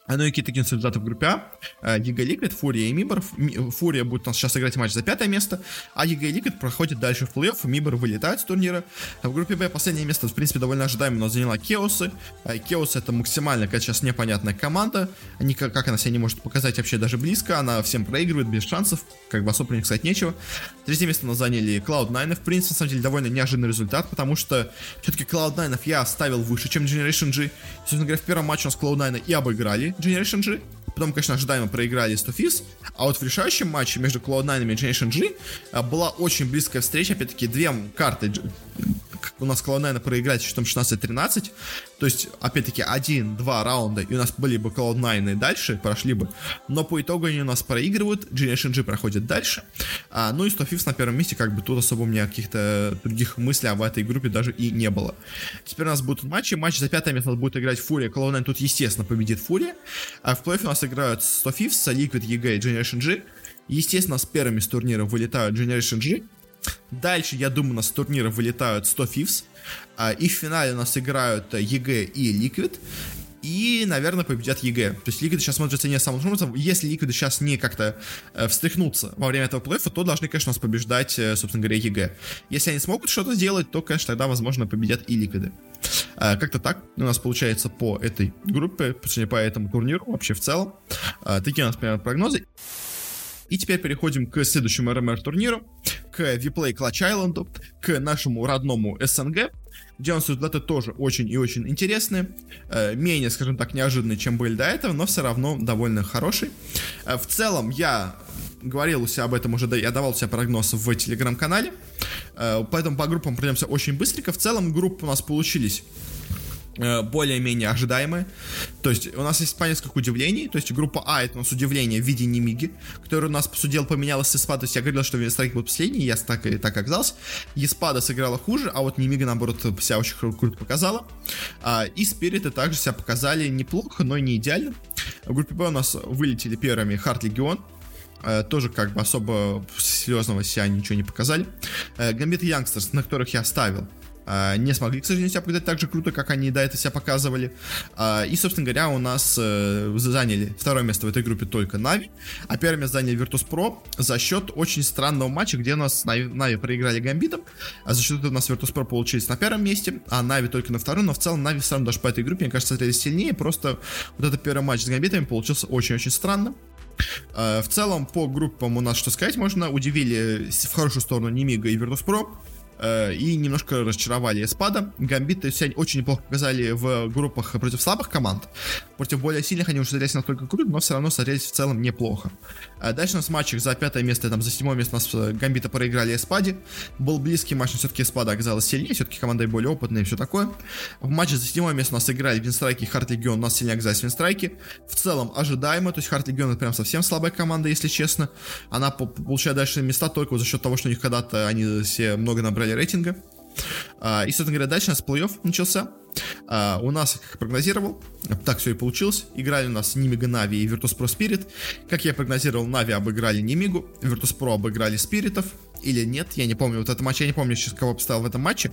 Ну и какие-то результаты в группе А. EG, Liquid, FURIA и MIBR. FURIA будет у нас сейчас играть матч за пятое место, а EG, Liquid проходит дальше в плей-офф, MIBR вылетает с турнира. В группе Б последнее место, в принципе, довольно ожидаемо, но заняла Кеосы. Кеосы это максимально, как сейчас, непонятная команда. Они, как, она себя не может показать вообще даже близко, она всем проигрывает без шансов, как бы особо не сказать нечего. Третье место мы заняли Cloud9, в принципе, на самом деле, довольно неожиданный результат, потому что все-таки Cloud9 я ставил выше, чем Generation G. Собственно говоря, в первом матче у нас Cloud9 и обыграли Generation G. Потом, конечно, ожидаемо проиграли 100 Fizz. А вот в решающем матче между Cloud9 и Generation G а, была очень близкая встреча. Опять-таки, две карты у нас Cloud9 проиграть счетом 16-13. То есть, опять-таки, один-два раунда, и у нас были бы Cloud9 и дальше, прошли бы. Но по итогу они у нас проигрывают, Generation G проходит дальше. А, ну и 100 Thieves на первом месте, как бы тут особо у меня каких-то других мыслей об этой группе даже и не было. Теперь у нас будут матчи. Матч за пятое место будет играть FURIA, Cloud9 тут, естественно, победит FURIA. А в плей-офф у нас играют 100 Thieves, Liquid, EG и Generation G. Естественно, с первыми с турнира вылетают Generation G. Дальше, я думаю, у нас с турнира вылетают 100 Thieves. А, и в финале у нас играют EG и Liquid. И, наверное, победят EG. То есть Ликвиды сейчас смотрятся не самым образом. Если Ликвиды сейчас не как-то э, встряхнуться во время этого плей-офф, то должны, конечно, нас побеждать, э, собственно говоря, EG. Если они смогут что-то сделать, то, конечно, тогда, возможно, победят и Ликвиды. Э, как-то так у нас получается по этой группе, по этому турниру, вообще в целом. Э, такие у нас примерно прогнозы. И теперь переходим к следующему RMR турниру, к WePlay Clutch Island, к нашему родному СНГ, где у нас результаты тоже очень и очень интересные, э, менее, скажем так, неожиданные, чем были до этого, но все равно довольно хорошие. Э, в целом, я говорил у себя об этом уже, я давал себе прогноз в телеграм-канале, э, поэтому по группам пройдемся очень быстренько. В целом, группы у нас получились более-менее ожидаемые. То есть у нас есть по несколько удивлений. То есть группа А это у нас удивление в виде Немиги, который у нас, по сути дела, поменялась с Испа. То есть я говорил, что Винстрайк был последний, я так и так оказался. Еспада сыграла хуже, а вот Немига, наоборот, себя очень круто показала. А, и Спириты также себя показали неплохо, но не идеально. В группе Б у нас вылетели первыми Hard Legion, э, тоже как бы особо серьезного себя ничего не показали. Gambit э, Youngsters, на которых я ставил, не смогли, к сожалению, себя показать так же круто, как они до этого себя показывали. А, и, собственно говоря, у нас э, заняли второе место в этой группе только Нави, а первое место заняли Virtus.pro за счет очень странного матча, где у нас Нави, проиграли Гамбитам, а за счет этого у нас Virtus.pro получились на первом месте, а Нави только на втором, но в целом Нави все равно даже по этой группе, мне кажется, смотрелись сильнее, просто вот этот первый матч с Гамбитами получился очень-очень странно. А, в целом, по группам у нас, что сказать можно, удивили в хорошую сторону Немига и Virtus.pro, э, и немножко разочаровали Эспада. Гамбиты себя очень неплохо показали в группах против слабых команд. Против более сильных они уже смотрелись настолько круто, но все равно смотрелись в целом неплохо. А дальше у нас в матчах за пятое место, там за седьмое место у нас э, Гамбиты проиграли Эспаде. Был близкий матч, но все-таки Эспада оказалась сильнее, все-таки команда более опытная и все такое. В матче за седьмое место у нас играли Винстрайки и Hard Legion, у нас сильнее оказались Винстрайки. В целом ожидаемо, то есть Hard Legion это прям совсем слабая команда, если честно. Она получает дальше места только за счет того, что у них когда-то они все много набрали рейтинга. А, и, собственно говоря, дальше у нас плей-офф начался. Э, у нас, как прогнозировал, так все и получилось. Играли у нас Немига, Нави и Virtus Pro Spirit. Как я прогнозировал, Нави обыграли Немигу, Virtus обыграли Спиритов. Или нет, я не помню. Вот этот матч, я не помню сейчас, кого поставил в этом матче.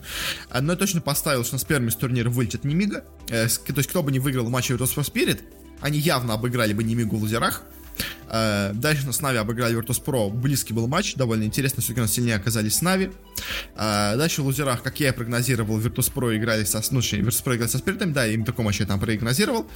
Uh, но я точно поставил, что с первыми с турнира вылетит Нимига. Uh, то есть, кто бы не выиграл в матче Virtus Pro Spirit, они явно обыграли бы Нимигу в лузерах. Э, дальше нас Нави обыграли Virtus.pro. Близкий был матч, довольно интересно, все-таки у нас сильнее оказались Нави. Э, дальше в лузерах, как я и прогнозировал, Virtus.pro играли со... Ну, Virtus.pro играли со Спиритами, да, им такой матч я там прогнозировал.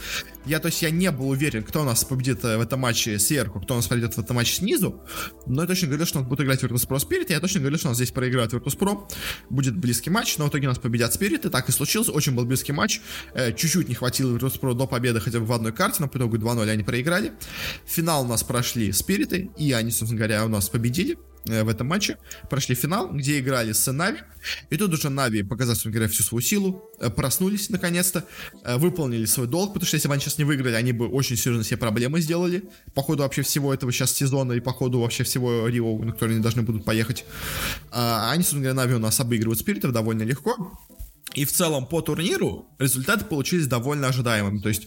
Я, то есть, я не был уверен, кто у нас победит э, в этом матче сверху, кто у нас победит в этом матче снизу, но я точно говорил, что он будет играть Virtus.pro Spirit, я точно говорил, что у нас здесь проиграет Virtus.pro, будет близкий матч, но в итоге у нас победят Спириты, так и случилось, очень был близкий матч, чуть-чуть не хватило Virtus.pro до победы хотя бы в одной карте, но по итогу 2-0 они проиграли. Финал у нас прошли Спириты, и они, собственно говоря, у нас победили э, в этом матче. Прошли финал, где играли с Нави. И тут уже Нави показали, собственно говоря, всю свою силу. Э, проснулись наконец-то. Э, выполнили свой долг, потому что если бы они сейчас не выиграли, они бы очень серьезно себе проблемы сделали. По ходу вообще всего этого сейчас сезона и по ходу вообще всего Рио, на который они должны будут поехать. А они, собственно говоря, Нави у нас обыгрывают Спиритов довольно легко. И в целом по турниру результаты получились довольно ожидаемыми. То есть,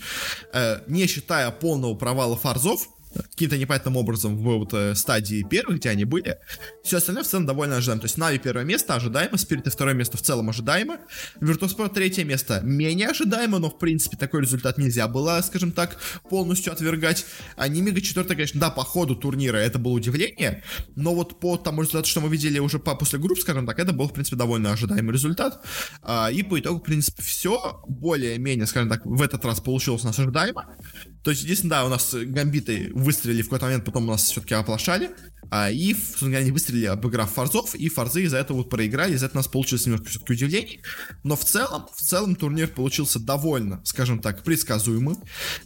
э, не считая полного провала фарзов, каким-то непонятным образом в вот, э, стадии первых, где они были. Все остальное в целом довольно ожидаемо. То есть Нави первое место ожидаемо, Спириты второе место в целом ожидаемо, Virtus.pro третье место менее ожидаемо, но в принципе такой результат нельзя было, скажем так, полностью отвергать. А Нимига четвертое, конечно, да, по ходу турнира это было удивление, но вот по тому результату, что мы видели уже по, после групп, скажем так, это был, в принципе, довольно ожидаемый результат. А, и по итогу, в принципе, все более-менее, скажем так, в этот раз получилось у нас ожидаемо. То есть, единственное, да, у нас гамбиты выстрелили в какой-то момент, потом у нас все-таки оплошали. А, и, собственно говоря, они выстрелили, обыграв фарзов, и фарзы из-за этого вот проиграли, из-за этого у нас получилось немножко все-таки удивлений. Но в целом, в целом турнир получился довольно, скажем так, предсказуемым.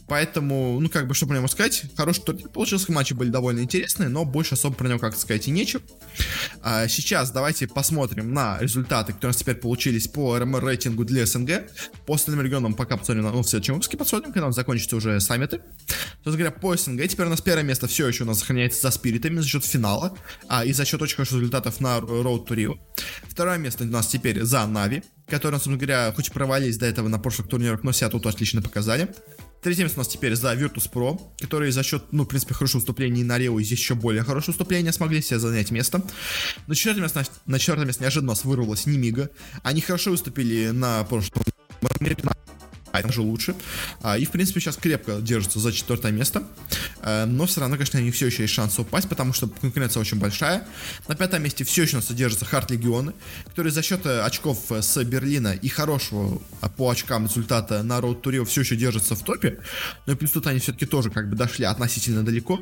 Поэтому, ну, как бы, что про него сказать, хороший турнир получился, матчи были довольно интересные, но больше особо про него как-то сказать и нечего. А, сейчас давайте посмотрим на результаты, которые у нас теперь получились по РМР рейтингу для СНГ. По остальным регионам пока посмотрим, ну, в следующем выпуске посмотрим, когда у нас закончатся уже саммиты. Собственно говоря, по СНГ теперь у нас первое место все еще у нас сохраняется за спиритами за счет финала, а, и за счет очень хороших результатов на Road to Rio. Второе место у нас теперь за Нави, которые, собственно говоря, хоть провалились до этого на прошлых турнирах, но себя тут отлично показали. Третье место у нас теперь за Virtus.pro, которые за счет, ну, в принципе, хорошего выступления на Рио, и здесь еще более хорошее выступление смогли себе занять место. На четвертое место, на четвертое место неожиданно у нас вырвалась Нимига. Они хорошо выступили на прошлом а это уже лучше. А, и, в принципе, сейчас крепко держится за четвертое место. А, но все равно, конечно, у них все еще есть шанс упасть, потому что конкуренция очень большая. На пятом месте все еще содержатся Харт Легионы, которые за счет э, очков э, с Берлина и хорошего по очкам результата на Роуд Турио все еще держатся в топе. Но и плюс тут они все-таки тоже как бы дошли относительно далеко.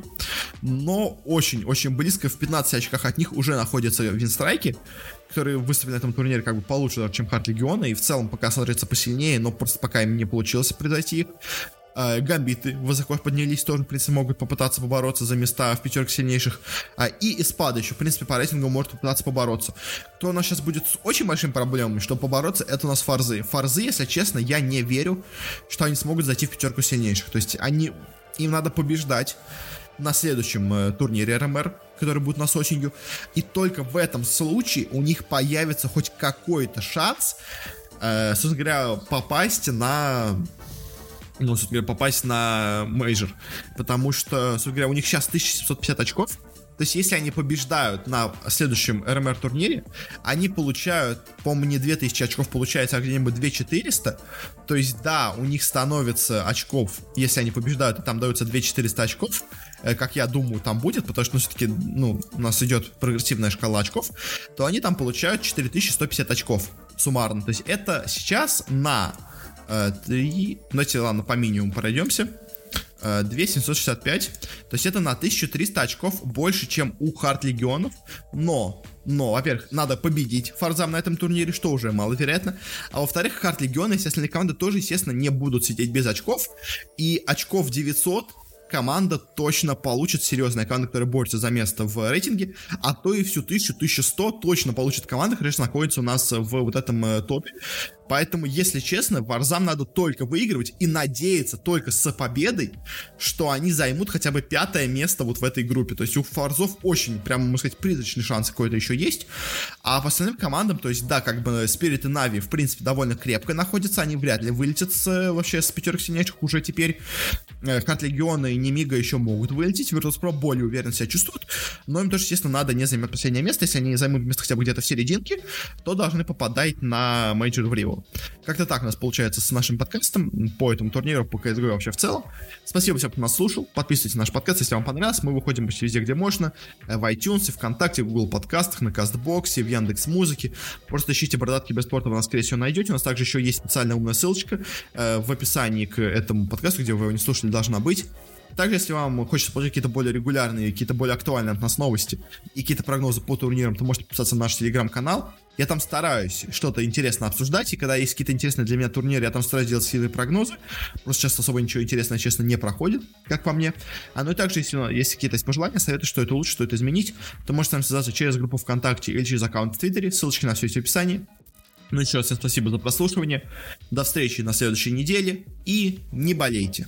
Но очень-очень близко, в 15 очках от них уже находятся Винстрайки, которые выступили на этом турнире как бы получше, чем Харт Легиона, и в целом пока смотрится посильнее, но просто пока им не получилось превзойти их. А, гамбиты высоко поднялись, тоже, в принципе, могут попытаться побороться за места в пятерке сильнейших. А, и Испада еще, в принципе, по рейтингу может попытаться побороться. Кто у нас сейчас будет с очень большими проблемами, чтобы побороться, это у нас Фарзы. Фарзы, если честно, я не верю, что они смогут зайти в пятерку сильнейших. То есть они, им надо побеждать на следующем э, турнире RMR, который будет на осенью. И только в этом случае у них появится хоть какой-то шанс, э, собственно говоря, попасть на ну, собственно говоря, попасть на мейджор. Потому что, собственно говоря, у них сейчас 1750 очков. То есть, если они побеждают на следующем RMR турнире, они получают, по-моему, не 2000 очков, получается, а где-нибудь 2400. То есть, да, у них становится очков, если они побеждают, там даются 2400 очков, как я думаю, там будет, потому что, ну, все-таки, ну, у нас идет прогрессивная шкала очков, то они там получают 4150 очков суммарно. То есть, это сейчас на э, 3... Давайте, ладно, по минимуму пройдемся. 2765. То есть это на 1300 очков больше, чем у Хард Легионов. Но, но, во-первых, надо победить Фарзам на этом турнире, что уже маловероятно. А во-вторых, Хард Легионы, естественно, команды тоже, естественно, не будут сидеть без очков. И очков 900 команда точно получит, серьезная команда, которая борется за место в рейтинге, а то и всю 1000-1100 точно получит команда, которая находится у нас в вот этом э, топе. Поэтому, если честно, Варзам надо только выигрывать и надеяться только с победой, что они займут хотя бы пятое место вот в этой группе. То есть у Фарзов очень, прям, можно сказать, призрачный шанс какой-то еще есть. А по остальным командам, то есть, да, как бы Spirit и Нави, в принципе, довольно крепко находятся. Они вряд ли вылетят с, вообще с пятерки сильнейших уже теперь. Э, Легиона и Немига еще могут вылететь. Virtus.pro более уверенно себя чувствуют. Но им тоже, естественно, надо не занять последнее место. Если они займут место хотя бы где-то в серединке, то должны попадать на мейджор в Рио. Как-то так у нас получается с нашим подкастом по этому турниру, по CSGO вообще в целом. Спасибо всем, кто нас слушал. Подписывайтесь на наш подкаст, если вам понравилось. Мы выходим почти везде, где можно. Э, в iTunes, ВКонтакте, в Google подкастах, на Кастбоксе, в Яндекс Музыке. Просто ищите бородатки без спорта, вы нас, скорее всего, найдете. У нас также еще есть специальная умная ссылочка э, в описании к этому подкасту, где вы его не слушали, должна быть. Также, если вам хочется получить какие-то более регулярные, какие-то более актуальные от нас новости и какие-то прогнозы по турнирам, то можете подписаться на наш телеграм-канал. Я там стараюсь что-то интересно обсуждать, и когда есть какие-то интересные для меня турниры, я там стараюсь делать сильные прогнозы. Просто сейчас особо ничего интересного, честно, не проходит, как по мне. А ну и также, если есть какие-то пожелания, советы, что это лучше, что это изменить, то можете с связаться через группу ВКонтакте или через аккаунт в Твиттере. Ссылочки на все есть в описании. Ну еще раз всем спасибо за прослушивание. До встречи на следующей неделе и не болейте.